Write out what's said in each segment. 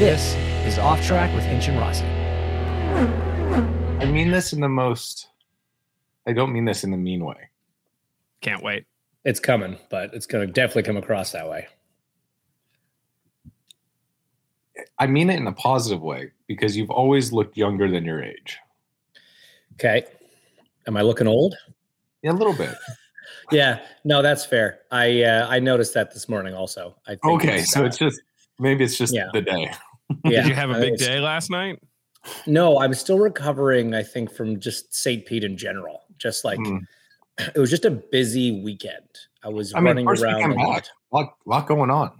This is Off Track with Hinch and Rossi. I mean this in the most. I don't mean this in the mean way. Can't wait. It's coming, but it's going to definitely come across that way. I mean it in a positive way because you've always looked younger than your age. Okay. Am I looking old? Yeah, a little bit. Yeah. No, that's fair. I uh, I noticed that this morning also. I think Okay, so uh, it's just maybe it's just Yeah. the day. Yeah, Did you have a big think it's- day last night? No, I'm still recovering. I think from just St. Pete in general. Just like Hmm. it was just a busy weekend. I was I running first around a lot, lot, lot going on.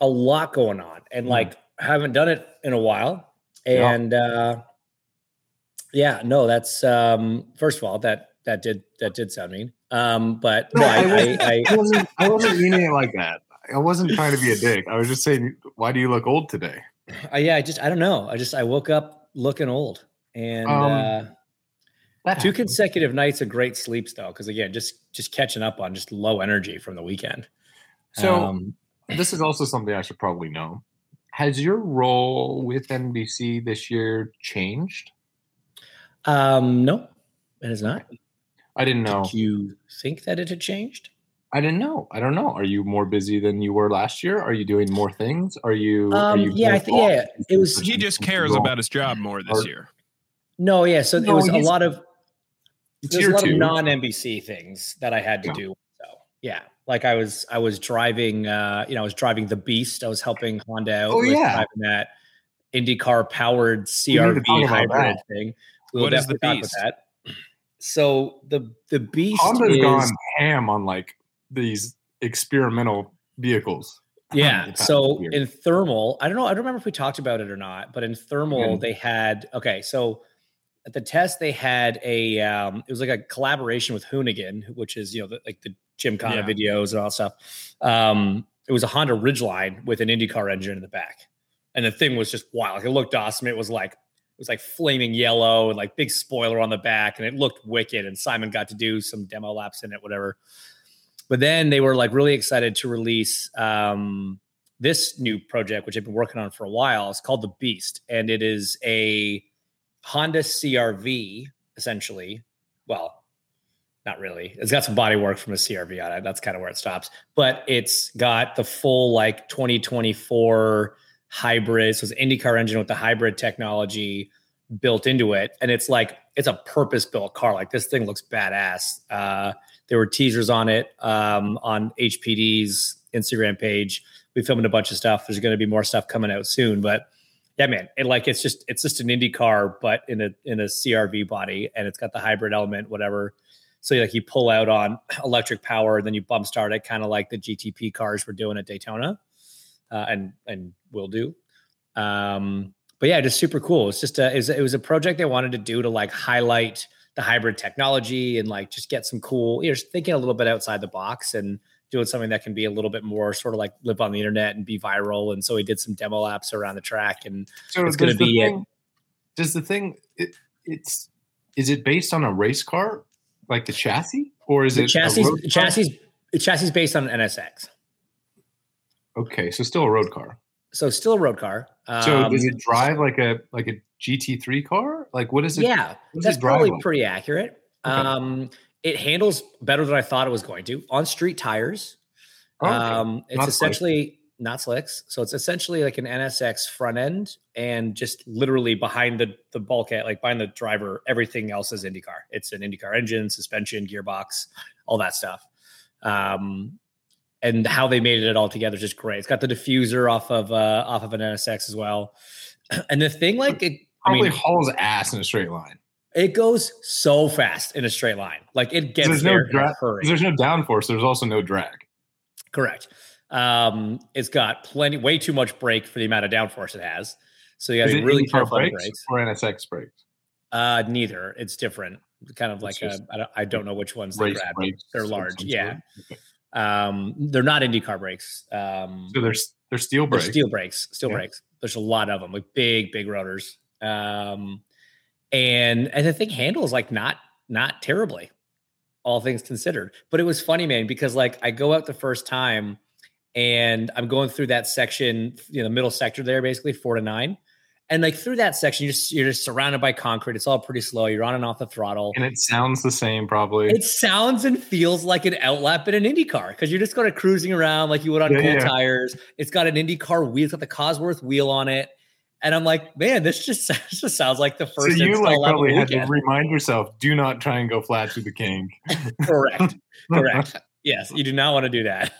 a lot going on, and Hmm. like haven't done it in a while. Yeah. And uh, yeah, no, that's um, first of all that that did that did sound mean. Um, but no, No, I, I I, wasn't- I, I wasn't. I wasn't meaning it like that. I wasn't trying to be a dick. I was just saying, why do you look old today? I, yeah, I just I don't know. I just I woke up looking old, and Um, uh, two consecutive nights of great sleeps though, because again, just just catching up on just low energy from the weekend. So um, this is also something I should probably know. Has your role with NBC this year changed? um, no, it is not. I didn't know. Did you think that it had changed? I didn't know. I don't know. Are you more busy than you were last year? Are you doing more things? Are you? are Um, you yeah, I more think yeah, it was. He just cares about his job more this year. No, yeah. So No, it was a lot of there's a lot two. of non NBC things that I had to Yeah. do. So yeah, like I was I was driving. uh, You know, I was driving the Beast. I was helping Honda out. Oh, with yeah. driving that IndyCar powered need to talk CRV hybrid that. thing. We'll What is the Beast? That. So the the Beast Honda's is gone ham on like these experimental vehicles. Yeah. So year. in thermal, I don't know. I don't remember if we talked about it or not, but in thermal, they had okay. So at the test, they had a um, it was like a collaboration with Hoonigan, which is you know the, like the Gymkhana Yeah. videos and all that stuff. Um, it was a Honda Ridgeline with an IndyCar engine in the back, and the thing was just wild. Like it looked awesome. It was like it was like flaming yellow and like big spoiler on the back, and it looked wicked. And Simon got to do some demo laps in it, whatever. But then they were like really excited to release um, this new project, which I've been working on for a while. It's called the Beast, and it is a Honda CRV essentially. Well, not really. It's got some body work from a CRV on it. That's kind of where it stops. But it's got the full like 2024 hybrid. So it's an IndyCar engine with the hybrid technology built into it. And it's like it's a purpose-built car. Like this thing looks badass. Uh there were teasers on it um, on HPD's Instagram page. We filmed a bunch of stuff. There's going to be more stuff coming out soon, but yeah, man, it like it's just it's just an Indy car, but in a in a CRV body, and it's got the hybrid element, whatever. So like you pull out on electric power, then you bump start it, kind of like the GTP cars were doing at Daytona, uh, and and will do. Um, but yeah, just super cool. It's just a it was, it was a project they wanted to do to like highlight the hybrid technology and like just get some cool, you know, thinking a little bit outside the box and doing something that can be a little bit more sort of like live on the internet and be viral. And so we did some demo laps around the track and So It's does the be it. Does the thing? It, it's is it based on a race car, like the chassis, or is the it chassis, chassis, chassis based on an NSX. Okay, so still a road car. So still a road car. So Um, does it drive like a like a GT3 car? Like what is it? yeah, does that's probably pretty accurate. Okay. Um, it handles better than I thought it was going to on street tires. Oh, okay. Um, it's Not essentially not slicks. So it's essentially like an NSX front end and just literally behind the the bulkhead, like behind the driver, everything else is IndyCar. It's an IndyCar engine, suspension, gearbox, all that stuff. Um, and how they made it all together is just great. It's got the diffuser off of uh, off of an NSX as well. And the thing, like it, I Probably mean, hauls ass in a straight line. it goes so fast in a straight line. Like it gets There's no there a dra-. There's no downforce. There's also no drag. Correct. Um, it's got plenty, way too much brake for the amount of downforce it has. So you got to be really careful on brakes brakes. or NSX brakes? Uh, neither. It's different. Kind of like a, I, don't, I don't know which ones they grab. Brakes, they're large, yeah. Okay. Um, they're not IndyCar brakes. Um, So there's there's steel they're brakes. steel brakes, steel Yeah. brakes. There's a lot of them with big, big rotors. Um, and and the thing handles like not not terribly, all things considered. But it was funny, man, because like I go out the first time and I'm going through that section, you know, the middle sector there, basically four to nine. And like through that section, you're just you're just surrounded by concrete. It's all pretty slow. You're on and off the throttle. and it sounds the same probably. It sounds and feels like an outlap in an Indy car because you're just kind of cruising around like you would on Yeah, cool yeah. tires. It's got an Indy car wheel, it's got the Cosworth wheel on it. And I'm like, man, this just, this just sounds like the first. so first you like install probably the had to remind yourself, do not try and go flat through the kink. Correct. Correct. Yes, you do not want to do that.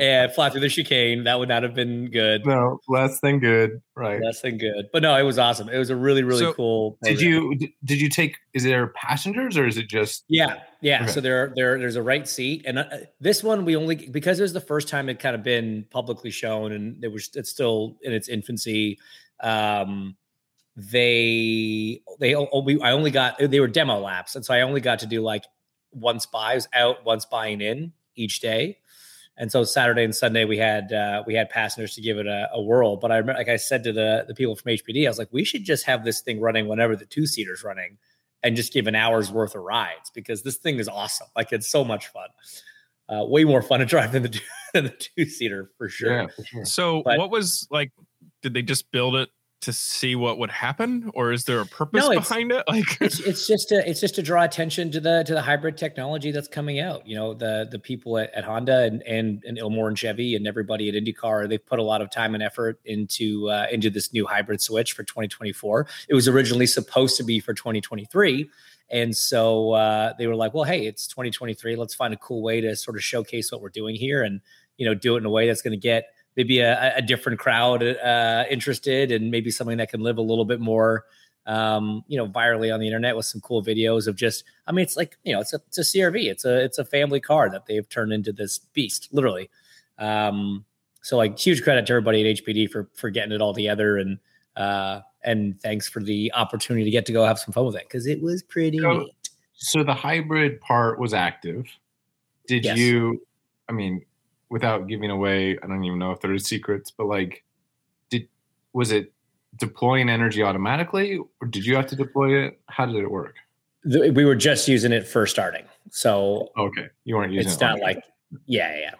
and fly through the chicane, that would not have been good. no, less than good. Right. Less than good. But no, it was awesome. It was a really, really So, cool. Did you did you take is there passengers or is it just Yeah, yeah. Okay. So there, there, there's a right seat, and uh, this one we only because it was the first time it kind of been publicly shown, and it was it's still in its infancy. Um, they they o- I only got they were demo laps, and so I only got to do like once buy. I was out once buying in each day, and so Saturday and Sunday we had uh, we had passengers to give it a, a whirl. But I remember, like I said to the the people from HPD, I was like, we should just have this thing running whenever the two seaters running and just give an hour's worth of rides because this thing is awesome. Like it's so much fun. Uh, way more fun to drive than the two, than the two seater for sure. yeah, for sure. So But- what was like? Did they just build it to see what would happen, or is there a purpose No, behind it? Like, It's it's just to it's just to draw attention to the to the hybrid technology that's coming out. You know the the people at, at Honda and and and Ilmor and Chevy and everybody at IndyCar they've put a lot of time and effort into uh, into this new hybrid switch for 2024. It was originally supposed to be for 2023. And so uh, they were like, well, hey, it's 2023. Let's find a cool way to sort of showcase what we're doing here and, you know, do it in a way that's going to get maybe a, a different crowd uh, interested and maybe something that can live a little bit more, um, you know, virally on the internet with some cool videos of just, I mean, it's like, you know, it's a, it's a CRV. It's a, it's a family car that they've turned into this beast, literally. Um, so like huge credit to everybody at HPD for, for getting it all together and, uh, and thanks for the opportunity to get to go have some fun with it because it was pretty So- neat. So the hybrid part was active. Did Yes. you I mean, without giving away, I don't even know if there's secrets, but like did was it deploying energy automatically or did you have to deploy it? How did it work? We were just using it for starting, so Okay. You weren't using it's it not on- like yeah, yeah.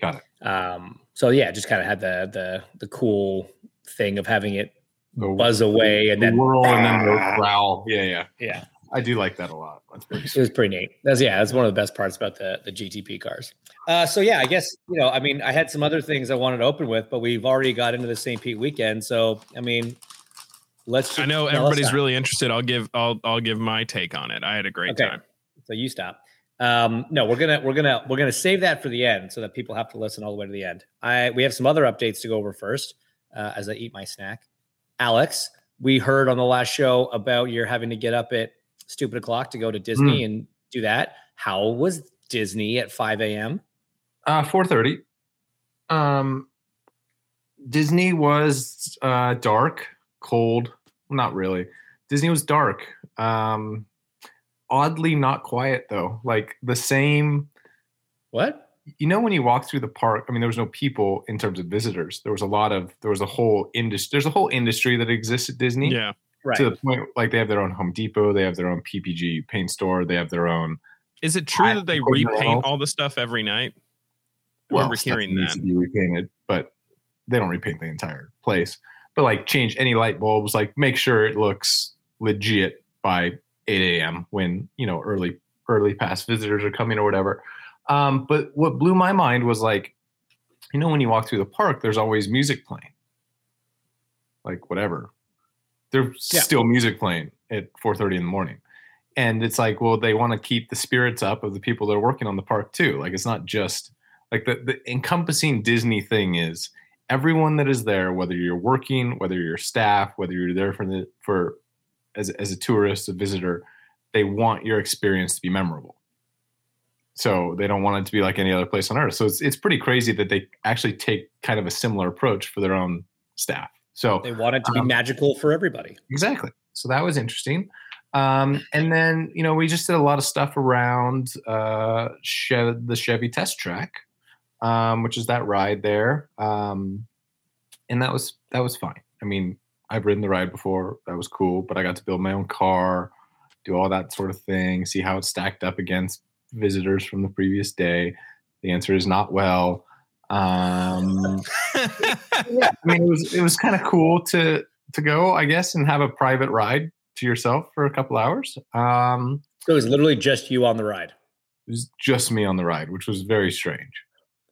Got it. Um, so yeah, just kind of had the the the cool thing of having it the buzz away and the then whirl and then the growl. Yeah, yeah. yeah, I do like that a lot. That's pretty it was pretty neat. That's yeah, that's one of the best parts about the the GTP cars. Uh, so yeah, I guess you know, I mean, I had some other things I wanted to open with, but we've already got into the St. Pete weekend, so I mean, let's. I know everybody's not. really interested. I'll give I'll I'll give my take on it. I had a great Okay. time. So you stop. Um, no, we're gonna we're gonna we're gonna save that for the end so that people have to listen all the way to the end. I we have some other updates to go over first uh, as I eat my snack. Alex, we heard on the last show about you're having to get up at stupid o'clock to go to Disney and do that. How was Disney at 5 a.m.? Uh, four thirty. Um, Disney was uh, dark, cold. Not really. Disney was dark. Um, oddly, not quiet though. Like the same. What? You know when you walk through the park. I mean, there was no people in terms of visitors. There was a lot of. There was a whole industry. There's a whole industry that exists at Disney. Yeah. Right. To the point, like they have their own Home Depot, they have their own PPG paint store, they have their own. Is it true that they repaint all the stuff every night? I well, remember stuff hearing needs that. to be repainted, but they don't repaint the entire place. But like change any light bulbs, like make sure it looks legit by 8 a.m. when you know early early past visitors are coming or whatever. Um, but what blew my mind was like you know, when you walk through the park, there's always music playing, like whatever. There's Yeah. still music playing at 4:30 in the morning, and it's like, well, they want to keep the spirits up of the people that are working on the park too. Like it's not just like the, the encompassing Disney thing is everyone that is there, whether you're working, whether you're staff, whether you're there for the for as as a tourist, a visitor, they want your experience to be memorable. So they don't want it to be like any other place on earth. So it's it's pretty crazy that they actually take kind of a similar approach for their own staff. So They want it to be Um, magical for everybody. Exactly. So that was interesting. Um, and then, you know, we just did a lot of stuff around uh, Chev- the Chevy Test Track, um, which is that ride there. Um, and that was that was fine. I mean, I've ridden the ride before. That was cool. But I got to build my own car, do all that sort of thing, see how it stacked up against visitors from the previous day. The answer is not well. Um, yeah, I mean, it was it was kind of cool to to go, I guess, and have a private ride to yourself for a couple hours. Um, So it was literally just you on the ride. it was just me on the ride, which was very strange.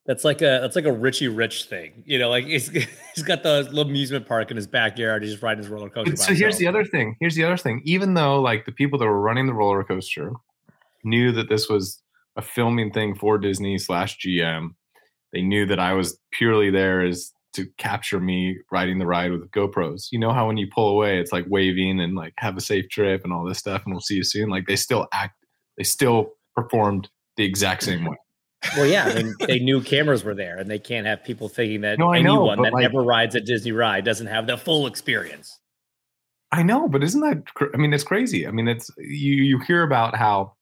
That's like a that's like a Richie Rich thing, you know. Like he's he's got the little amusement park in his backyard. He's just riding his roller coaster. But by so here's the other thing. Here's the other thing. Even though like the people that were running the roller coaster knew that this was a filming thing for Disney slash GM, they knew that I was purely there as to capture me riding the ride with GoPros. You know how when you pull away, it's like waving and like have a safe trip and all this stuff, and we'll see you soon. Like they still act, they still performed the exact same way. Well, yeah, I mean, they knew cameras were there, and they can't have people thinking that No, know, anyone but that like- ever rides a Disney ride doesn't have the full experience. I know, but isn't that? Cr- I mean, it's crazy. I mean, it's you. You hear about how,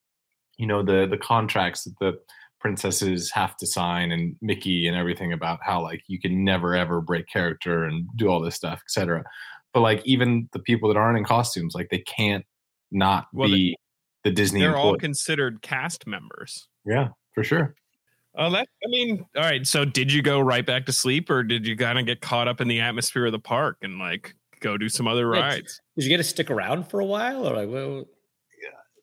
you know, the the contracts that the princesses have to sign and Mickey and everything about how like you can never ever break character and do all this stuff, etc. But like even the people that aren't in costumes, like they can't not Well, they- be the Disney. They're all considered cast members. yeah, for sure. Oh, that I mean, all right. So, did you go right back to sleep, or did you kind of get caught up in the atmosphere of the park and like go do some other Yeah, rides? Did you get to stick around for a while, or like, well,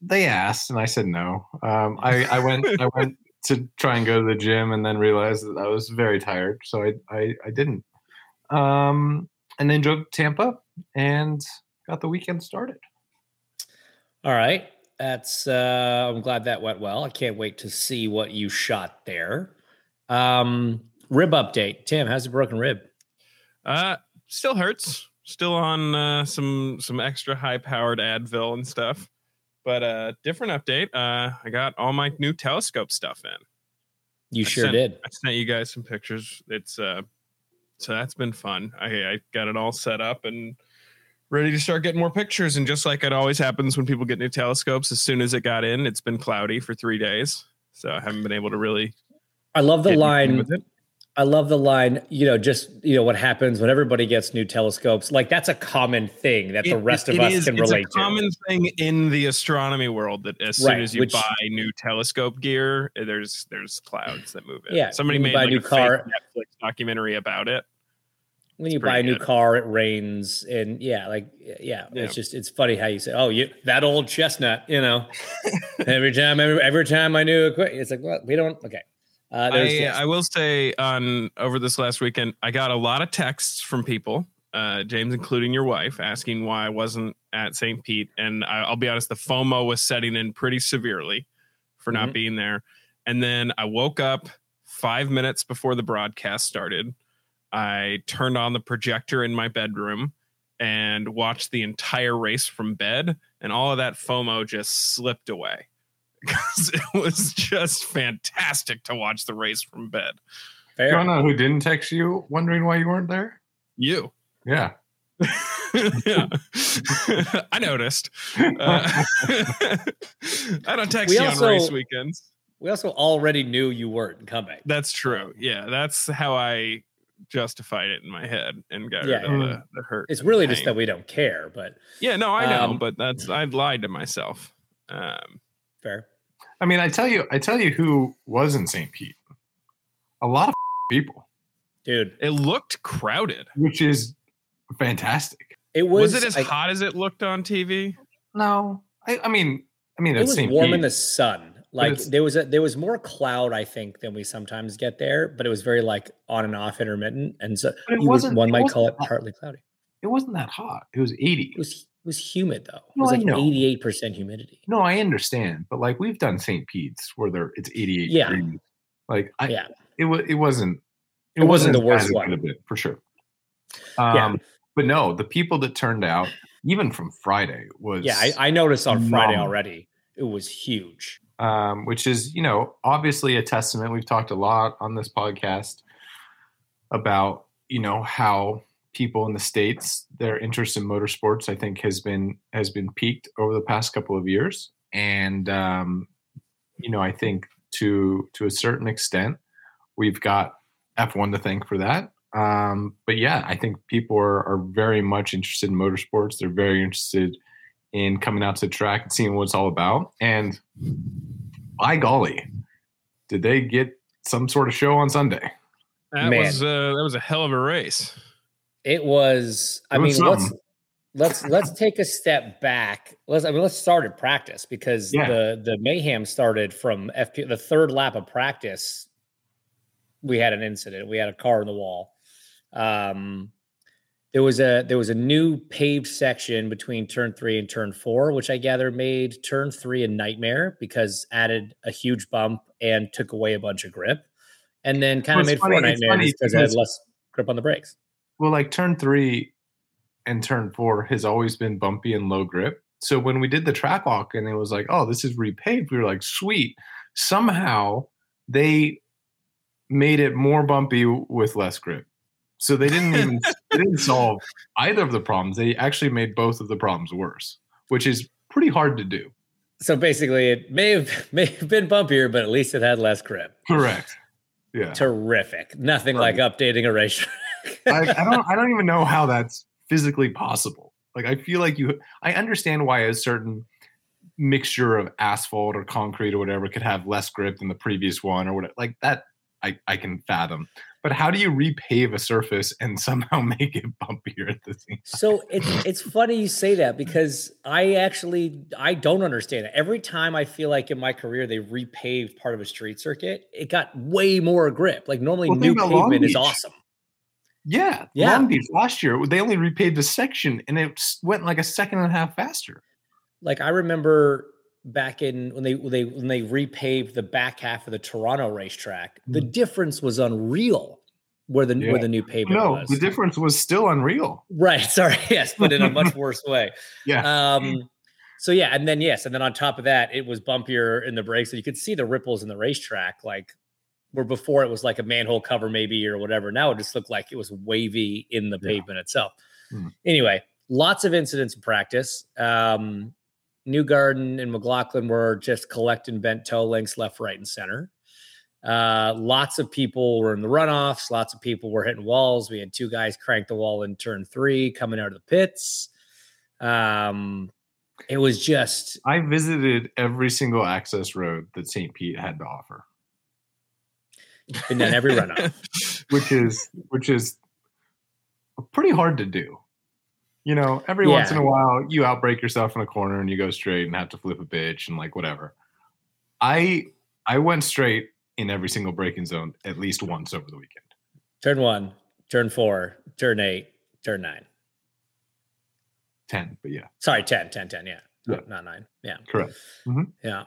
They asked, and I said no. Um, I I went I went to try and go to the gym, and then realized that I was very tired, so I I, I didn't. Um, and then drove to Tampa and got the weekend started. all right, that's. uh I'm glad that went well. I can't wait to see what you shot there. Um, rib update, Tim. How's the broken rib? Uh, still hurts. Still on uh, some some extra high powered Advil and stuff. But uh, different update. Uh, I got all my new telescope stuff in. You I sure sent- did. I sent you guys some pictures. It's uh, so that's been fun. I I got it all set up and ready to start getting more pictures. And just like it always happens when people get new telescopes, as soon as it got in, it's been cloudy for three days, so I haven't been able to really. I love the line. It. I love the line, you know, just you know what happens when everybody gets new telescopes. Like that's a common thing that the rest of us is- can it's relate a common thing in the astronomy world that as soon as you which- buy new telescope gear, eh, there's there's clouds that move in. Yeah, somebody made buy a like new a car- Netflix documentary about it. to. When you buy a new good. car, it rains, and yeah, like yeah, Yeah. it's just it's funny how you say, "Oh, you that old chestnut," you know. every time, every, every time I knew equipment, it's like, well, we don't. Okay, uh, I. I will say on over this last weekend, I got a lot of texts from people, uh, James, including your wife, asking why I wasn't at St. Pete. And I, I'll be honest, the FOMO was setting in pretty severely for not Mhm. being there. And then I woke up five minutes before the broadcast started. I turned on the projector in my bedroom and watched the entire race from bed, and all of that FOMO just slipped away because it was just fantastic to watch the race from bed. You fair. don't know who didn't text you wondering why you weren't there? You. Yeah. yeah. I noticed. Uh, I don't text We you on race weekends. We also already knew you weren't coming. That's true. Yeah, that's how I justified it in my head and got Yeah. rid of the, the hurt. It's really just that we don't care, but Yeah, no, I know, Um, but that's I lied to myself. Um, fair. I mean, I tell you, I tell you who was in St. Pete. A lot of people, Dude, it looked crowded. which is fantastic. it was, Was, it as like, hot as it looked on TV? No, I, I mean, I mean, It it's was St. warm Pete. in the sun. Like there was a there was more cloud, I think, than we sometimes get there, but it was very like on and off intermittent. And so it you wasn't- one it might call wasn't it partly cloudy. It wasn't that hot. It was 80. It was it was humid though. It was I like 88% humidity. No, I understand, but like we've done St. Pete's where there it's 88 Yeah. degrees. Like I, Yeah. it was it wasn't It wasn't as the worst it one. been, for sure. Um, Yeah. but no, the people that turned out, even from Friday, was Yeah, I, I noticed on Friday already. It was huge. um, which is you know obviously a testament. We've talked a lot on this podcast about you know how people in the states their interest in motorsports I think has been has been piqued over the past couple of years, and um, you know I think to to a certain extent we've got F1 to thank for that. Um, but yeah, I think people are, are very much interested in motorsports. They're very interested in coming out to the track and seeing what it's all about. And by golly, did they get some sort of show on Sunday? That Man. was uh, that was a hell of a race. It was. I mean, let's let's let's take a step back. Let's. I mean, let's start at practice because Yeah. the the mayhem started from FP. The third lap of practice, we had an incident. We had a car in the wall. Um, there was a there was a new paved section between turn three and turn four, which I gather made turn three a nightmare because added a huge bump and took away a bunch of grip, and then kind Well, of made four funny- it's nightmares funny because it had less grip on the brakes. Well, like turn three and turn four has always been bumpy and low grip. So when we did the track walk and it was like, oh, this is repaved, we were like, sweet. Somehow they made it more bumpy with less grip. So they didn't even they didn't solve either of the problems. They actually made both of the problems worse, which is pretty hard to do. So basically, it may have may have been bumpier, but at least it had less grip. Correct. Yeah. Terrific. Nothing like updating a racetrack. I, I don't I don't even know how that's physically possible. Like I feel like you I understand why a certain mixture of asphalt or concrete or whatever could have less grip than the previous one or whatever. Like that I, I can fathom. But how do you repave a surface and somehow make it bumpier at the same time? so it's it's funny you say that because I actually I don't understand it. Every time I feel like in my career they repaved part of a street circuit, it got way more grip. Like normally Well, new think about Long pavement is awesome. Yeah, Yeah. Long Beach last year they only repaved a section and it went like a second and a half faster. Like I remember back in when they when they when they repaved the back half of the Toronto racetrack, the difference was unreal where the where Hmm. The new pavement No, was. the difference was still unreal. Right. Sorry. Yes, but in a much worse way. Yeah. Um, so yeah, and then yes, and then on top of that, it was bumpier in the brakes, so you could see the ripples in the racetrack, like where before it was like a manhole cover maybe or whatever. Now it just looked like it was wavy in the Yeah. pavement itself. Hmm. Anyway, lots of incidents in practice. Um, Newgarden and McLaughlin were just collecting bent toe links left, right, and center. Uh, lots of people were in the runoffs. Lots of people were hitting walls. We had two guys crank the wall in turn three coming out of the pits. Um, it was just I visited every single access road that St. Pete had to offer. Been done every runoff. which is which is pretty hard to do. You know, every once in a while you outbreak yourself in a corner and you go straight and have to flip a bitch and like whatever. I I went straight in every single braking zone at least once over the weekend. Turn one, turn four, turn eight, turn nine. Ten, but yeah, Sorry, 10, 10, 10. Yeah. Yeah. Not, not nine. Yeah. correct. Yeah.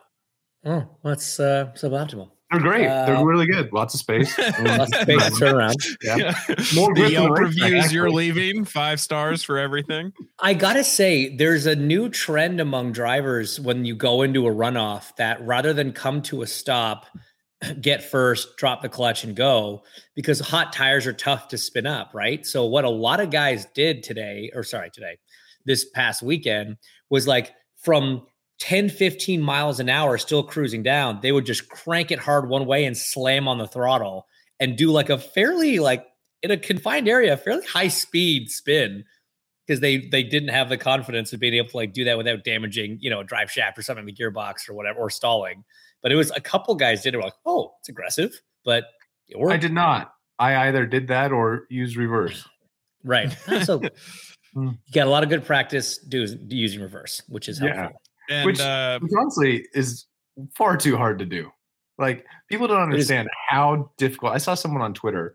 Oh, that's uh, suboptimal. They're great. Uh, They're really good. Lots of space. Lots of space to turn around. Yeah. More the Yelp racetrack, reviews you're leaving five stars for everything. I gotta say, there's a new trend among drivers when you go into a runoff that rather than come to a stop, get first, drop the clutch, and go, because hot tires are tough to spin up, right? So, what a lot of guys did today, or sorry, today, this past weekend, was like from 10, 15 miles an hour, still cruising down, they would just crank it hard one way and slam on the throttle and do like a fairly, like in a confined area, fairly high speed spin because they they didn't have the confidence of being able to like do that without damaging you know a drive shaft or something in the gearbox or whatever or stalling. But it was a couple guys did it were like, oh, it's aggressive, but it worked. I did not. I either did that or used reverse. right. So Hmm. you got a lot of good practice do, using reverse, which is Yeah. Helpful. And Which- uh, Which honestly is far too hard to do. Like people don't understand how difficult. I saw someone on Twitter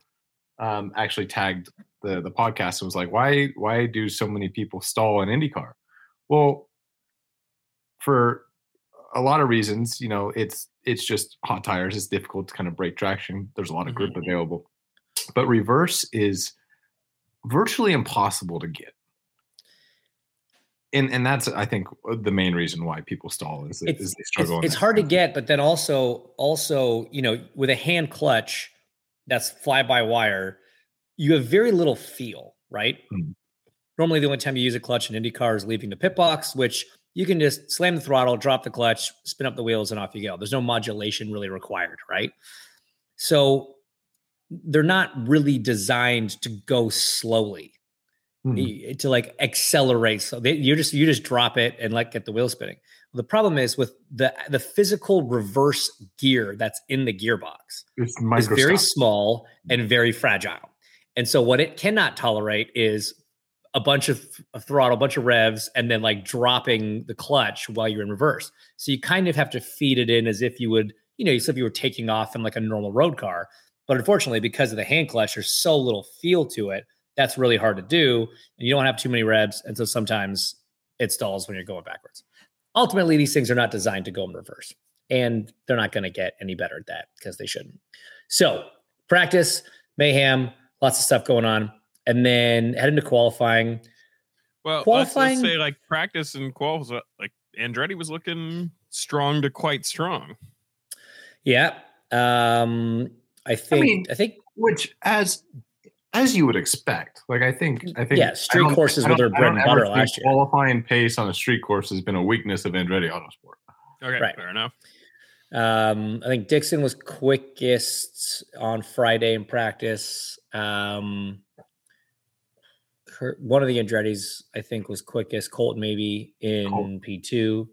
um, actually tagged the the podcast and was like, "Why why do so many people stall in IndyCar?" Well, for a lot of reasons, you know, it's it's just hot tires. It's difficult to kind of break traction. There's a lot of grip Mhm. available, but reverse is virtually impossible to get. And and that's I think the main reason why people stall is, it's, is they struggle. it's that hard to get, but then also also you know with a hand clutch that's fly by wire, you have very little feel, right? Mhm. Normally, the only time you use a clutch in IndyCar is leaving the pit box, which you can just slam the throttle, drop the clutch, spin up the wheels, and off you go. There's no modulation really required, right? So they're not really designed to go slowly Mhm. to like accelerate. So they, you just you just drop it and like get the wheel spinning. the problem is with the the physical reverse gear that's in the gearbox It's is very small and very fragile. And so what it cannot tolerate is a bunch of a throttle, a bunch of revs, and then like dropping the clutch while you're in reverse. So you kind of have to feed it in as if you would, you know, as if you were taking off in like a normal road car. But unfortunately, because of the hand clutch, there's so little feel to it. That's really hard to do. And you don't have too many revs. And so sometimes it stalls when you're going backwards. Ultimately, these things are not designed to go in reverse. And they're not going to get any better at that because they shouldn't. So practice, mayhem, lots of stuff going on. And then head into qualifying. Well, Qualifying- let's, let's say like practice and quals, uh, like Andretti was looking strong to quite strong. Yeah. Um, I think I, mean, think which as as you would expect. Like I think I think Yeah, street courses I were their I bread don't and butter think last year. Qualifying pace on a street course has been a weakness of Andretti Autosport. Okay, Right. fair enough. um I think Dixon was quickest on Friday in practice. Um Kurt, one of the Andretti's, I think, was quickest. Colton maybe in Colt. P2.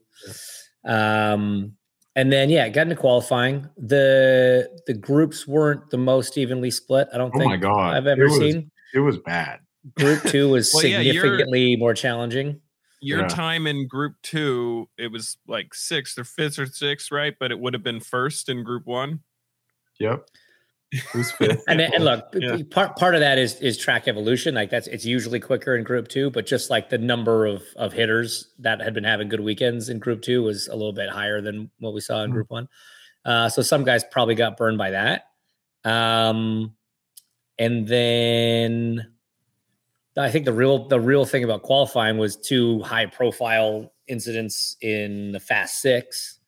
Um and then yeah, got into qualifying. The the groups weren't the most evenly split, I don't Oh think my god, I've ever it was, seen. It was bad. Group two was Well, yeah, significantly more challenging. Your Yeah. time in group two, it was like sixth or fifth or sixth, right? But it would have been first in group one. Yep. It was fifth. And, and look, Yeah. part part of that is is track evolution. Like that's it's usually quicker in group two, but just like the number of of hitters that had been having good weekends in group two was a little bit higher than what we saw in Mhm. group one. Uh, so some guys probably got burned by that. Um, and then I think the real the real thing about qualifying was two high profile incidents in the fast six.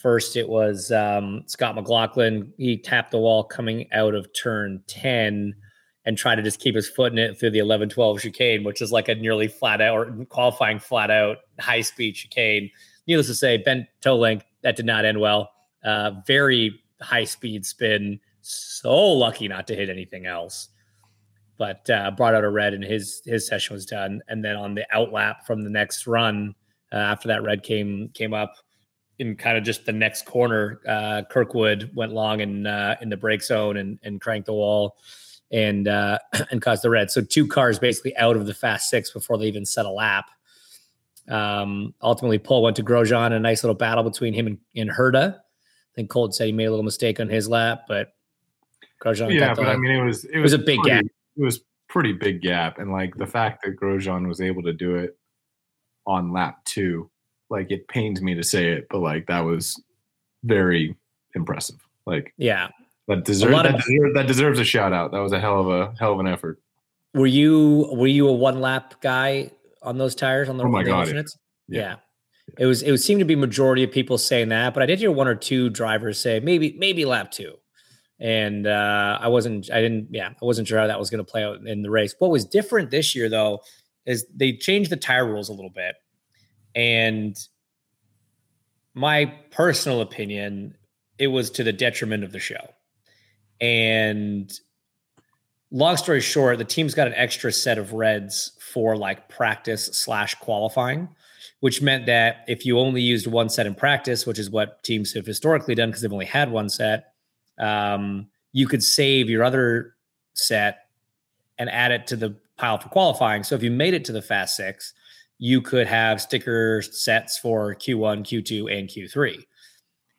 First, it was um, Scott McLaughlin. He tapped the wall coming out of turn 10 and tried to just keep his foot in it through the 11 12 chicane, which is like a nearly flat out or qualifying flat out high speed chicane. Needless to say, bent toe link, that did not end well. Uh, very high speed spin. So lucky not to hit anything else. But uh, brought out a red and his his session was done. And then on the outlap from the next run, uh, after that red came came up, in kind of just the next corner, uh, Kirkwood went long in uh, in the brake zone and and cranked the wall and uh, and caused the red. So two cars basically out of the fast six before they even set a lap. Um, ultimately, pole went to Grosjean. A nice little battle between him and, and Herta. I think Colt said he made a little mistake on his lap, but Grosjean yeah, but I mean, it was it was a big pretty- gap. It was pretty big gap, and like the fact that Grosjean was able to do it on lap two, like it pains me to say it, but like that was very impressive. Like yeah. that deserves that, of- that deserves a shout out. That was a hell of a hell of an effort. Were you were you a one lap guy on those tires on the, Oh my God, yeah. Yeah. Yeah. It was it would seem to be majority of people saying that, but I did hear one or two drivers say maybe maybe lap two. And uh, I wasn't I didn't yeah, I wasn't sure how that was going to play out in the race. What was different this year though is they changed the tire rules a little bit. And my personal opinion, it was to the detriment of the show. And long story short, the team's got an extra set of reds for like practice slash qualifying, which meant that if you only used one set in practice, which is what teams have historically done because they've only had one set, um, you could save your other set and add it to the pile for qualifying. So if you made it to the fast six, you could have sticker sets for Q1, Q2, and Q3.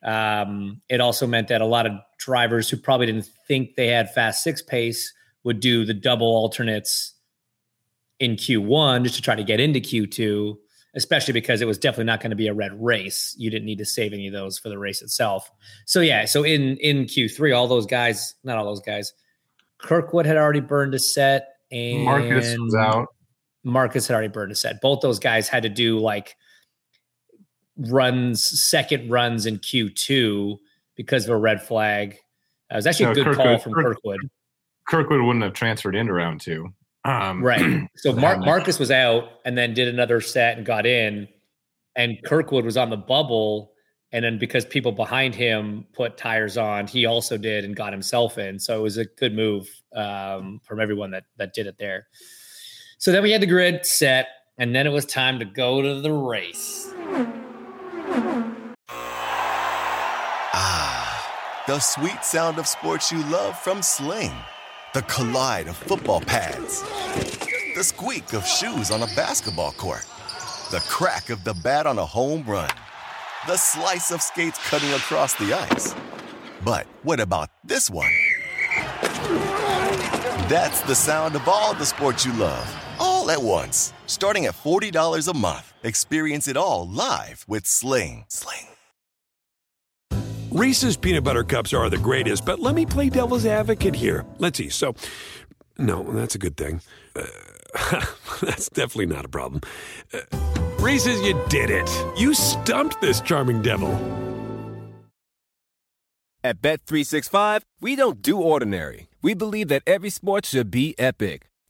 Um, it also meant that a lot of drivers who probably didn't think they had fast six pace would do the double alternates in Q1 just to try to get into Q2, especially because it was definitely not going to be a red race. You didn't need to save any of those for the race itself. So yeah, so in in Q3, all those guys, not all those guys, Kirkwood had already burned a set, and Marcus was out. Marcus had already burned a set. Both those guys had to do like runs, second runs in Q2 because of a red flag. It was actually No, a good call Kirkwood- from Kirk- Kirkwood. Kirkwood wouldn't have transferred into round two. Um, Right. So Mar- Marcus was out and then did another set and got in. And Kirkwood was on the bubble. And then because people behind him put tires on, he also did and got himself in. So it was a good move um, from everyone that that did it there. So then we had the grid set, and then it was time to go to the race. Ah, the sweet sound of sports you love from Sling. The collide of football pads. The squeak of shoes on a basketball court. The crack of the bat on a home run. The slice of skates cutting across the ice. But what about this one? That's the sound of all the sports you love, all at once. Starting at $40 a month. Experience it all live with Sling. Sling. Reese's peanut butter cups are the greatest, but let me play devil's advocate here. Let's see. So, no, that's a good thing. Uh, that's definitely not a problem. Uh, Reese's, you did it. You stumped this charming devil. At Bet365, we don't do ordinary. We believe that every sport should be epic.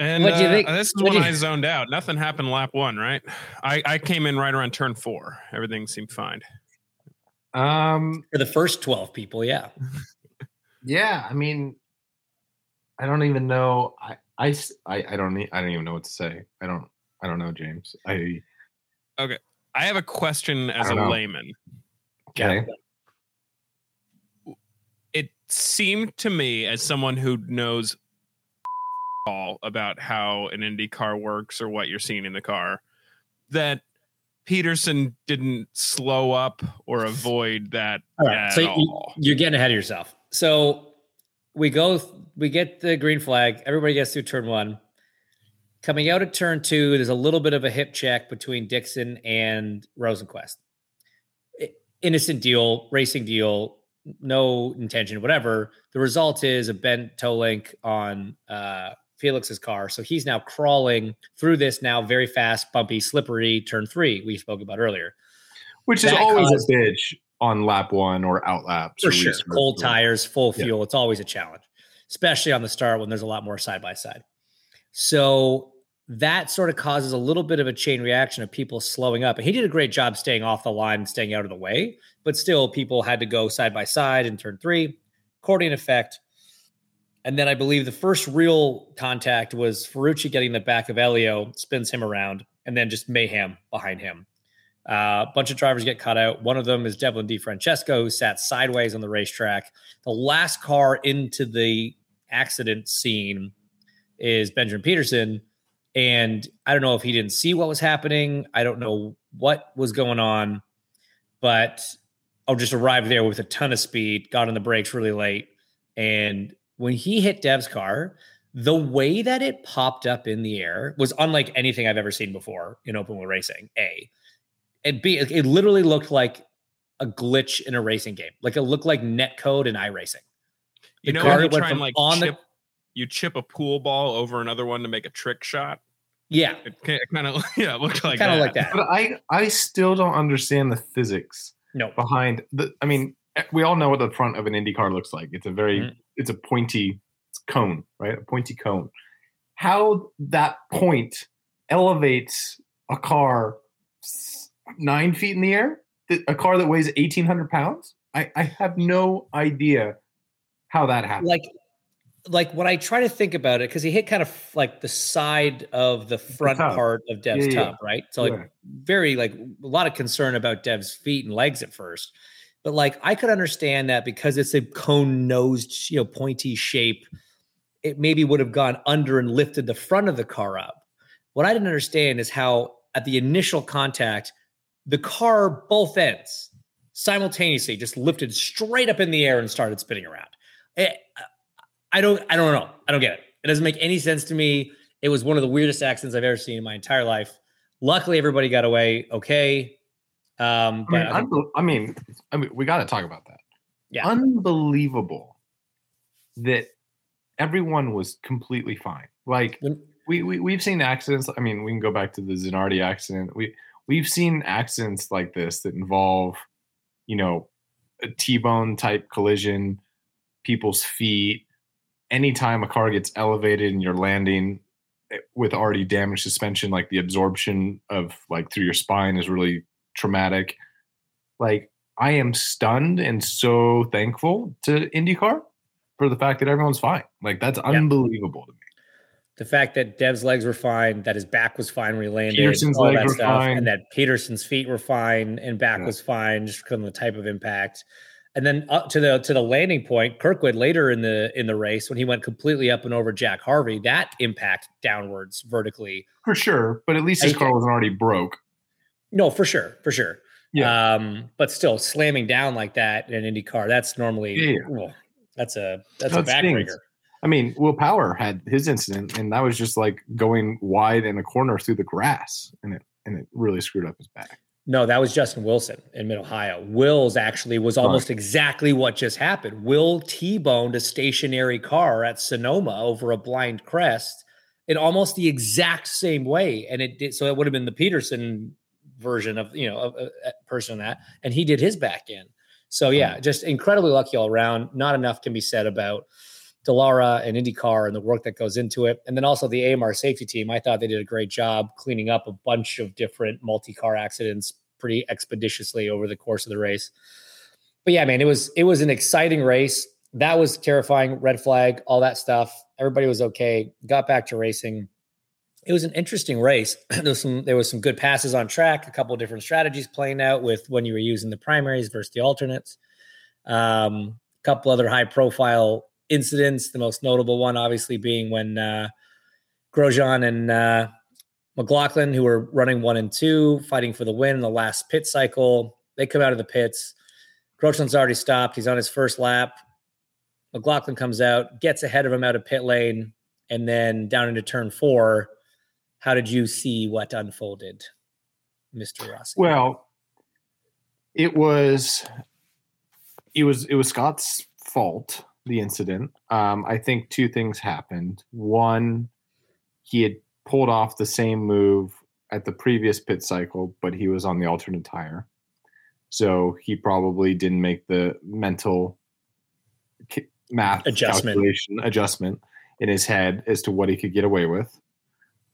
And What'd you uh, think- this is what'd when you- I zoned out. Nothing happened lap one, right? I, I came in right around turn four. Everything seemed fine. Um, For the first 12 people, yeah. yeah, I mean, I don't even know. I, I, I don't need, I don't even know what to say. I don't, I don't know, James. I, Okay, I have a question as a know. layman. okay. It seemed to me, as someone who knows all about how an Indy car works or what you're seeing in the car, that Pedersen didn't slow up or avoid that All right. So all. you're getting ahead of yourself. So we go, we get the green flag. Everybody gets through turn one. Coming out of turn two, there's a little bit of a hip check between Dixon and Rosenqvist. Innocent deal, racing deal, no intention, whatever. The result is a bent toe link on uh, Felix's car. So he's now crawling through this now very fast, bumpy, slippery turn three we spoke about earlier. Which is always caused- a bitch on lap one or out laps. For or sure. Cold tires, full Yeah. fuel. It's always a challenge, especially on the start when there's a lot more side by side. So that sort of causes a little bit of a chain reaction of people slowing up. And he did a great job staying off the line, staying out of the way, but still people had to go side by side in turn three, accordion effect. And then I believe the first real contact was Ferrucci getting the back of Elio, spins him around, and then just mayhem behind him. Uh, a bunch of drivers get cut out. One of them is Devlin DiFrancesco, who sat sideways on the racetrack. The last car into the accident scene is Benjamin Pedersen. And I don't know if he didn't see what was happening. I don't know what was going on, but I'll just arrived there with a ton of speed, got on the brakes really late. And when he hit Dev's car, the way that it popped up in the air was unlike anything I've ever seen before in open wheel racing. A, and B, it it literally looked like a glitch in a racing game. Like it looked like netcode in iRacing. You The know, car you went try and from like on the- chip, you chip a pool ball over another one to make a trick shot. Yeah, It, kind of yeah, it looked like kind of like that. But I I still don't understand the physics No, behind the. I mean, eh, we all know what the front of an Indy car looks like. It's a very Mhm. It's a pointy cone, right? A pointy cone. How that point elevates a car nine feet in the air, a car that weighs eighteen hundred pounds. I I have no idea how that happened. like like when I try to think about it, because he hit kind of like the side of the front tub. part of Dev's Yeah, yeah. tub, right? So like Yeah. very like a lot of concern about Dev's feet and legs at first. But like I could understand that because it's a cone nosed, you know, pointy shape, it maybe would have gone under and lifted the front of the car up. What I didn't understand is how at the initial contact, the car both ends simultaneously just lifted straight up in the air and started spinning around. It, I don't I don't know. I don't get it. It doesn't make any sense to me. It was one of the weirdest accidents I've ever seen in my entire life. Luckily, everybody got away okay. Um, I mean, I think- I mean, I mean, we got to talk about that. Yeah. unbelievable that everyone was completely fine. Like we, we we've seen accidents. I mean, we can go back to the Zanardi accident. We we've seen accidents like this that involve, you know, a T-bone type collision, people's feet. Anytime a car gets elevated and you're landing eh, with already damaged suspension, like the absorption of like through your spine is really traumatic. Like I am stunned and so thankful to IndyCar for the fact that everyone's fine. Like that's unbelievable to me. the fact that Dev's legs were fine, that his back was fine when he landed, Pedersen's all legs that were stuff, fine. and that Pedersen's feet were fine and back Yeah. was fine just because of the type of impact. And then up to the to the landing point, Kirkwood later in the in the race when he went completely up and over Jack Harvey, that impact downwards vertically. For sure. But at least I his car wasn't already broke. No, for sure, for sure. Yeah. Um, but still slamming down like that in an Indy car, that's normally Yeah, well, that's a that's That a backbreaker. I mean, Will Power had his incident, and that was just like going wide in a corner through the grass, and it and it really screwed up his back. No, that was Justin Wilson in Mid Ohio. Will's actually was almost exactly what just happened. Will T-boned a stationary car at Sonoma over a blind crest in almost the exact same way, and it did. So it would have been the Pedersen version of you know a a uh, uh, person that, and he did his back in. So yeah, just incredibly lucky all around. Not enough can be said about Dallara and IndyCar and the work that goes into it. And then also the AMR safety team. I thought they did a great job cleaning up a bunch of different multi car accidents pretty expeditiously over the course of the race. But yeah, man, it was it was an exciting race. That was terrifying. Red flag, all that stuff. Everybody was okay. Got back to racing. It was an interesting race. there was some there was some good passes on track. A couple of different strategies playing out with when you were using the primaries versus the alternates. Um, a couple other high profile incidents. The most notable one, obviously, being when uh, Grosjean and uh, McLaughlin, who were running one and two, fighting for the win in the last pit cycle, they come out of the pits. Grosjean's already stopped. He's on his first lap. McLaughlin comes out, gets ahead of him out of pit lane, and then down into turn four. How did you see what unfolded, Mr. Rossi? Well, it was it was it was Scott's fault the incident. Um, I think two things happened. One, he had pulled off the same move at the previous pit cycle, but he was on the alternate tire, so he probably didn't make the mental math Adjustment. calculation adjustment in his head as to what he could get away with.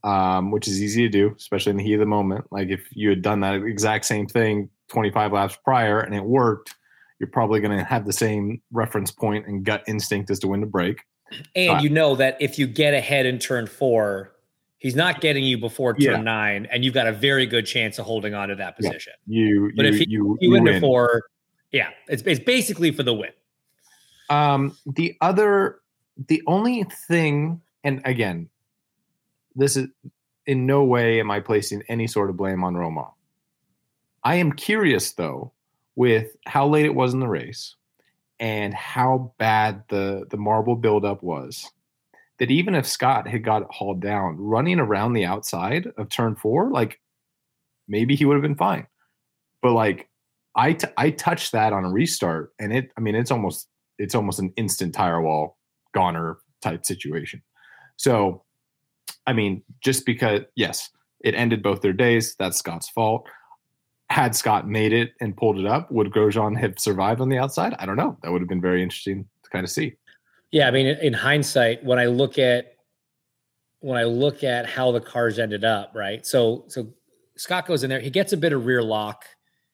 Um, which is easy to do, especially in the heat of the moment. Like if you had done that exact same thing 25 laps prior and it worked, you're probably going to have the same reference point and gut instinct as to when to brake. And Uh, you know that if you get ahead in turn four, he's not getting you before turn Yeah. nine, and you've got a very good chance of holding on to that Yeah. position. You, But you, if he- you, You win. before, yeah, it's, it's basically for the win. Um, the other, the only thing, and again, this is in no way am I placing any sort of blame on Romain. I am curious though with how late it was in the race and how bad the the marble buildup was. That even if Scott had got hauled down, running around the outside of turn four, like maybe he would have been fine. But like I t- I touched that on a restart, and it. I mean, it's almost it's almost an instant tire wall goner type situation. So, I mean, just because yes, it ended both their days. That's Scott's fault. Had Scott made it and pulled it up, would Grosjean have survived on the outside? I don't know. That would have been very interesting to kind of see. Yeah, I mean, in hindsight, when I look at when I look at how the cars ended up, right? So, so Scott goes in there, he gets a bit of rear lock.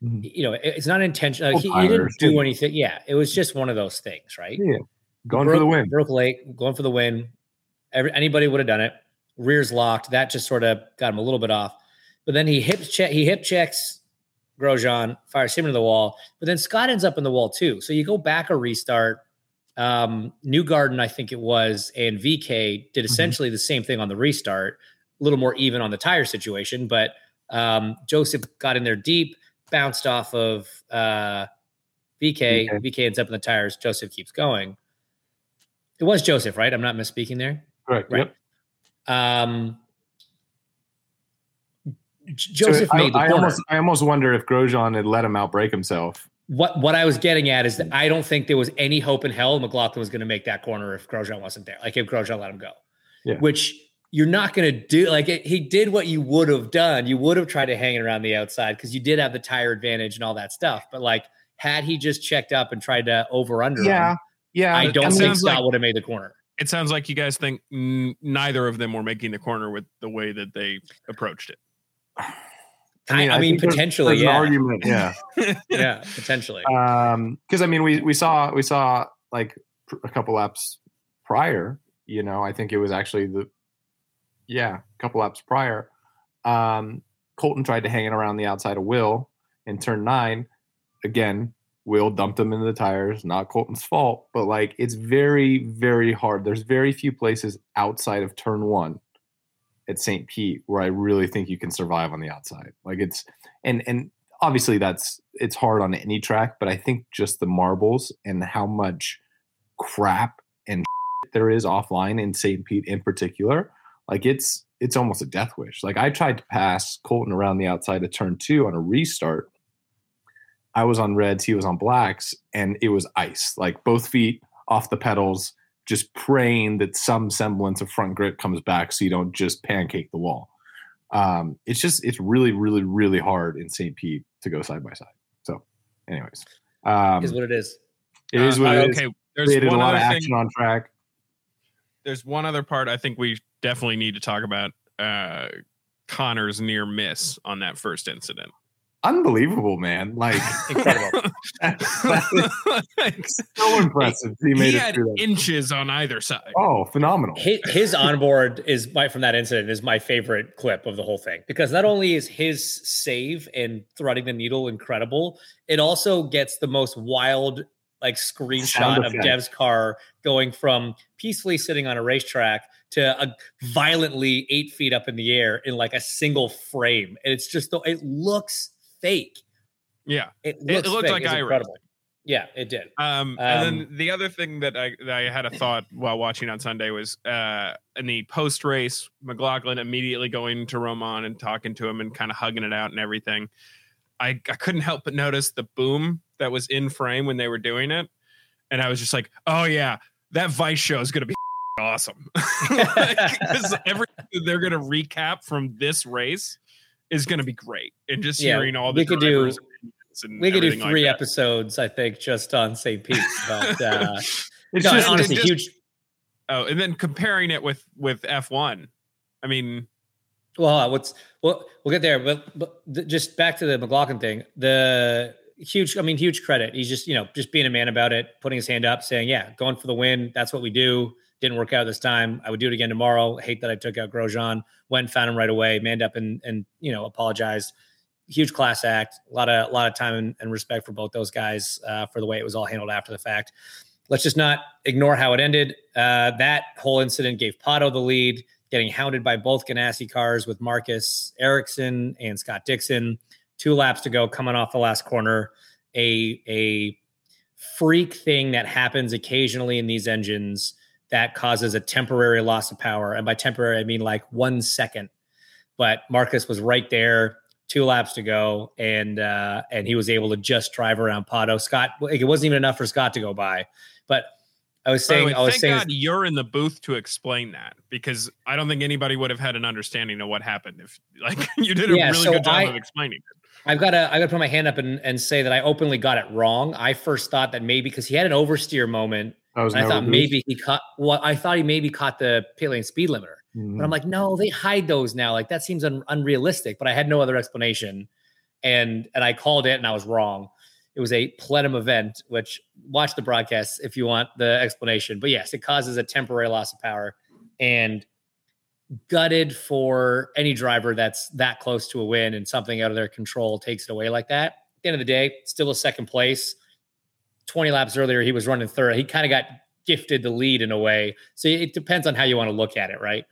Mhm. You know, it- it's not intentional. Full He, he didn't do anything. Yeah, it was just one of those things, right? Yeah, going broke, for the win. Broke late, going for the win. Every, anybody would have done it. Rears locked. That just sort of got him a little bit off. But then he hip check. He hip checks Grosjean, fires him into the wall. But then Scott ends up in the wall too. So you go back a restart. Um, Newgarden, I think it was, and VK did essentially the same thing on the restart. A little more even on the tire situation, but um, Joseph got in there deep, bounced off of uh, VK. VK. VK ends up in the tires. Joseph keeps going. It was Joseph, right? I'm not misspeaking there. Correct. Right. Yep. Um, J- So Joseph I, made the I corner. almost I almost wonder if Grosjean had let him outbreak himself. what what I was getting at is that I don't think there was any hope in hell McLaughlin was going to make that corner if Grosjean wasn't there. Like if Grosjean let him go, Yeah. which you're not going to do. Like it, he did what you would have done. You would have tried to hang it around the outside because you did have the tire advantage and all that stuff. But like had he just checked up and tried to over under, Yeah, him, yeah. I don't think Scott like- would have made the corner. It sounds like you guys think n- neither of them were making the corner with the way that they approached it. I mean, I mean, think there's- potentially, there's an yeah, argument, yeah. yeah, potentially. um because i mean we we saw we saw like pr- a couple laps prior you know i think it was actually the yeah a couple laps prior um colton tried to hang it around the outside of will in turn nine again will dumped him into the tires not colton's fault but like it's very very hard there's very few places outside of turn one at st pete where i really think you can survive on the outside like it's and and obviously that's it's hard on any track, but I think just the marbles and how much crap and there is offline in St. Pete in particular, like it's it's almost a death wish. Like I tried to pass Colton around the outside of turn two on a restart. I was on reds, he was on blacks, and it was ice. Like both feet off the pedals, just praying that some semblance of front grip comes back so you don't just pancake the wall um, it's just it's really really really hard in St. Pete to go side by side. So, anyways, um, is what it is. it is what Uh, it is. okay, there's Created a lot other of thing. action on track. There's one other part I think we definitely need to talk about. Uh, Connor's near miss on that first incident. Unbelievable, man! Like Incredible. so impressive. He made he it had inches on either side. Oh, phenomenal! his, his onboard is my from that incident is my favorite clip of the whole thing because not only is his save and threading the needle incredible, it also gets the most wild like screenshot of. Dev's car going from peacefully sitting on a racetrack to a violently eight feet up in the air in like a single frame, and it's just it looks fake. Yeah. It looks looked fake. like It's iRacing. incredible. Yeah, it did. Um, Um, and then the other thing that I that I had a thought while watching on Sunday was uh, in the post race, McLaughlin immediately going to Romain and talking to him and kind of hugging it out and everything. I, I couldn't help but notice the boom that was in frame when they were doing it, and I was just like, oh yeah, that Vice show is gonna be awesome. Because everything they're gonna recap from this race is gonna be great, and just Yeah, hearing all the we could do- and We could do everything like three episodes, I think, just on St. Pete. But uh, It's no, just honestly, just- huge. Oh, and then comparing it with with F1. I mean, Well, uh, what's well, we'll get there, but but th- just back to the McLaughlin thing. The huge, I mean, huge credit. He's just you know just being a man about it, putting his hand up, saying, "Yeah, going for the win. That's what we do." Didn't work out this time. I would do it again tomorrow. Hate that I took out Grosjean. Went found him right away. Manned up and and you know apologized. Huge class act. A lot of a lot of time and, and respect for both those guys uh, for the way it was all handled after the fact. Let's just not ignore how it ended. Uh, that whole incident gave Pato the lead getting hounded by both Ganassi cars with Marcus Ericsson and Scott Dixon. Two laps to go, coming off the last corner. A a freak thing that happens occasionally in these engines that causes a temporary loss of power, and by temporary I mean like one second. But Marcus was right there, two laps to go, and uh, and he was able to just drive around Pato. Scott, it wasn't even enough for Scott to go by, but I was saying, way, I was thank saying, God you're in the booth to explain that because I don't think anybody would have had an understanding of what happened if like you did a Yeah, really so good job I- of explaining it. I've got to I got to put my hand up and, and say that I openly got it wrong. I first thought that maybe because he had an oversteer moment, I was I thought boost. maybe he caught. Well, I thought he maybe caught the pit lane speed limiter. Mhm. But I'm like, no, they hide those now. Like that seems un- unrealistic. But I had no other explanation, and and I called it, and I was wrong. It was a plenum event, which watch the broadcast if you want the explanation. But yes, it causes a temporary loss of power, and gutted for any driver that's that close to a win and something out of their control takes it away like that. At the end of the day, still a second place. 20 laps earlier, he was running third. He kind of got gifted the lead in a way. So it depends on how you want to look at it, right?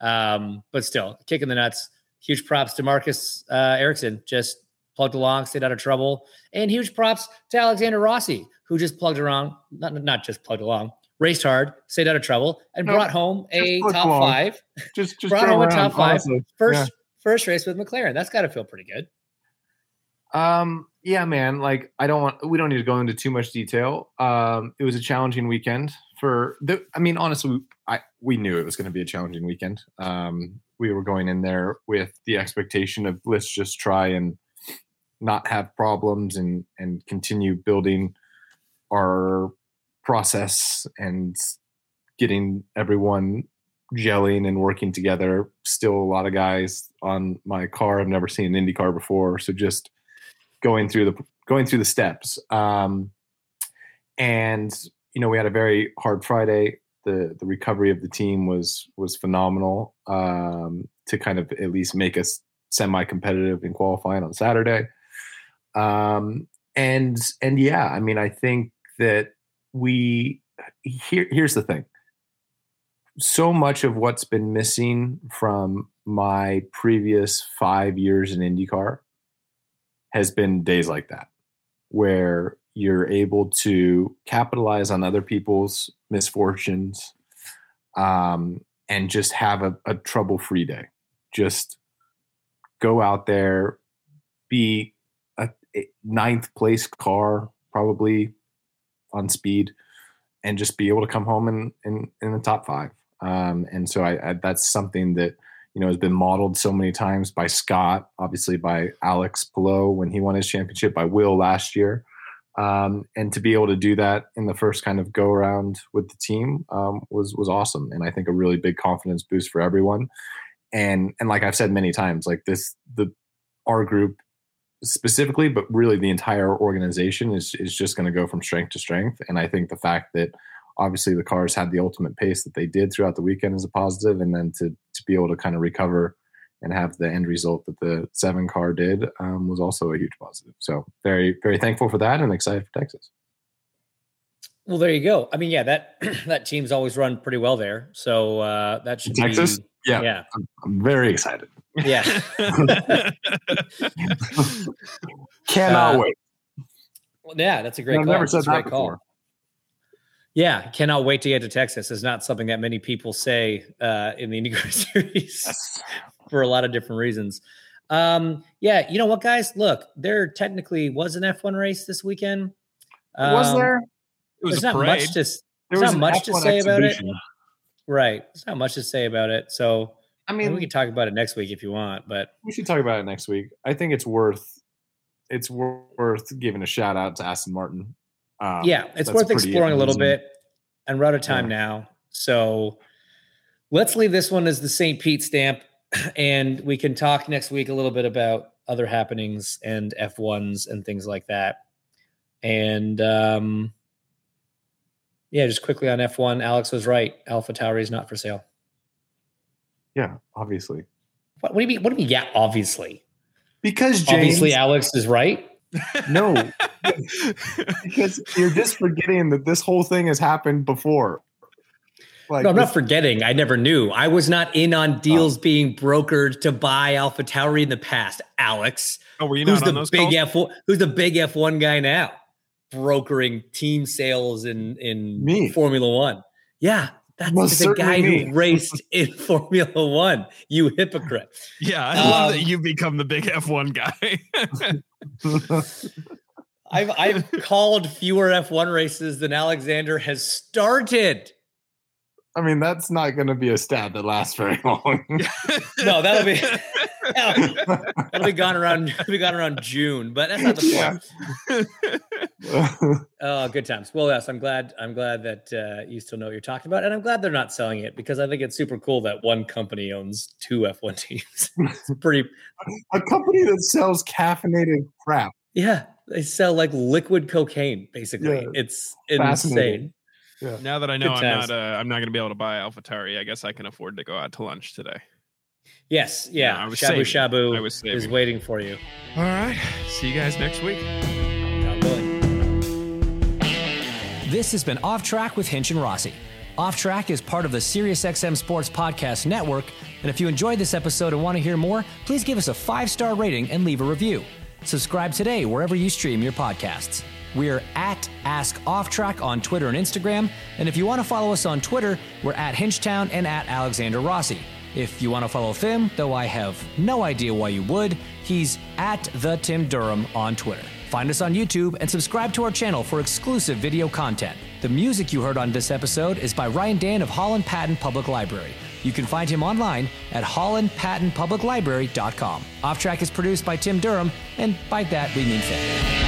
Um, but still, kicking the nuts. Huge props to Marcus uh, Ericsson, just plugged along, stayed out of trouble, and huge props to Alexander Rossi, who just plugged along, not not just plugged along, raced hard, stayed out of trouble, and No, brought home a top along. five just just brought home a around, top five. first Yeah. first race with McLaren. That's got to feel pretty good. Um, yeah, man. Like, I don't want. We don't need to go into too much detail. Um, it was a challenging weekend for the. I mean, honestly, I we knew it was going to be a challenging weekend. Um, we were going in there with the expectation of let's just try and not have problems and and continue building our process and getting everyone gelling and working together. Still a lot of guys on my car. I've never seen an Indy car before, so just going through the going through the steps. Um, and you know, we had a very hard Friday. The the recovery of the team was was phenomenal um, to kind of at least make us semi competitive in qualifying on Saturday. Um, and and yeah, I mean, I think that we here here's the thing. So much of what's been missing from my previous five years in IndyCar has been days like that, where you're able to capitalize on other people's misfortunes um, and just have a, a trouble free day. Just go out there, be a, ninth place car, probably on speed, and just be able to come home in, in, in the top five. Um, and so I, I, that's something that you know has been modeled so many times by Scott, obviously by Alex Palou when he won his championship, by Will last year. Um, and to be able to do that in the first kind of go around with the team um, was was awesome, and I think a really big confidence boost for everyone. And and like I've said many times, like this the our group specifically, but really the entire organization is is just going to go from strength to strength. And I think the fact that obviously the cars had the ultimate pace that they did throughout the weekend is a positive, and then to to be able to kind of recover and have the end result that the seven car did um, was also a huge positive. So very very thankful for that and excited for Texas. Well, there you go. I mean, yeah, that that team's always run pretty well there, so uh, that should Texas, be yeah, yeah, I'm, I'm very excited. yeah. Cannot Uh, wait. Well, yeah, that's a great I've call. never said That's that before. Yeah, cannot wait to get to Texas. Is not something that many people say uh, in the IndyCar series Yes. for a lot of different reasons. Um, yeah, you know what, guys? Look, there technically was an F1 race this weekend. was Um, there? It was There's not parade. much to There was not much to F1 say about it. right. There's not much to say about it. So I I mean, we can talk about it next week if you want. But we should talk about it next week. I think it's worth it's worth giving a shout out to Aston Martin. Um, yeah, it's worth exploring a little bit. And we're out of time now. So let's leave this one as the St. Pete stamp. And we can talk next week a little bit about other happenings and F1s and things like that. And um, yeah, just quickly on F1, Alex was right. AlphaTauri is not for sale. Yeah, obviously. What, what do you mean? What do you mean? Yeah, obviously. Because James, Obviously, Alex is right. No, because you're just forgetting that this whole thing has happened before. Like no, I'm this- not forgetting. I never knew. I was not in on oh. deals being brokered to buy AlphaTauri in the past. Alex, oh, were you who's not the those big calls? F1? Who's the big F1 guy now? Brokering team sales in in Me. Formula One. Yeah, That's Most the guy certainly who raced in Formula One. You hypocrite. Yeah, I love that Um, you've become the big F1 guy. I've I've called fewer F1 races than Alexander has started. I mean, that's not going to be a stat that lasts very long. No, that'll be that'll be gone around that'll be gone around June, but that's not the point. Oh, good times. Well, yes, I'm glad. I'm glad that uh, you still know what you're talking about, and I'm glad they're not selling it because I think it's super cool that one company owns two F1 teams. It's pretty. a company that sells caffeinated crap. Yeah, they sell like liquid cocaine. Basically, Yeah, it's fascinating. insane. now that I know Good I'm times. not uh, I'm not going to be able to buy AlphaTauri, I guess I can afford to go out to lunch today. Yes, yeah. I was Shabu saving. Shabu I was is waiting for you. All right. See you guys next week. This has been Off Track with Hinch and Rossi. Off Track is part of the SiriusXM Sports Podcast Network, and if you enjoyed this episode and want to hear more, please give us a five star rating and leave a review. Subscribe today wherever you stream your podcasts. We're at Ask Off Track on Twitter and Instagram, and if you want to follow us on Twitter, we're at Hinchtown and at Alexander Rossi. If you want to follow Tim, though I have no idea why you would, he's at the Tim Durham on Twitter. Find us on YouTube and subscribe to our channel for exclusive video content. The music you heard on this episode is by Ryan Dan of Holland Patent Public Library. You can find him online at hollandpatentpubliclibrary.com. Off Track is produced by Tim Durham, and by that we mean Tim.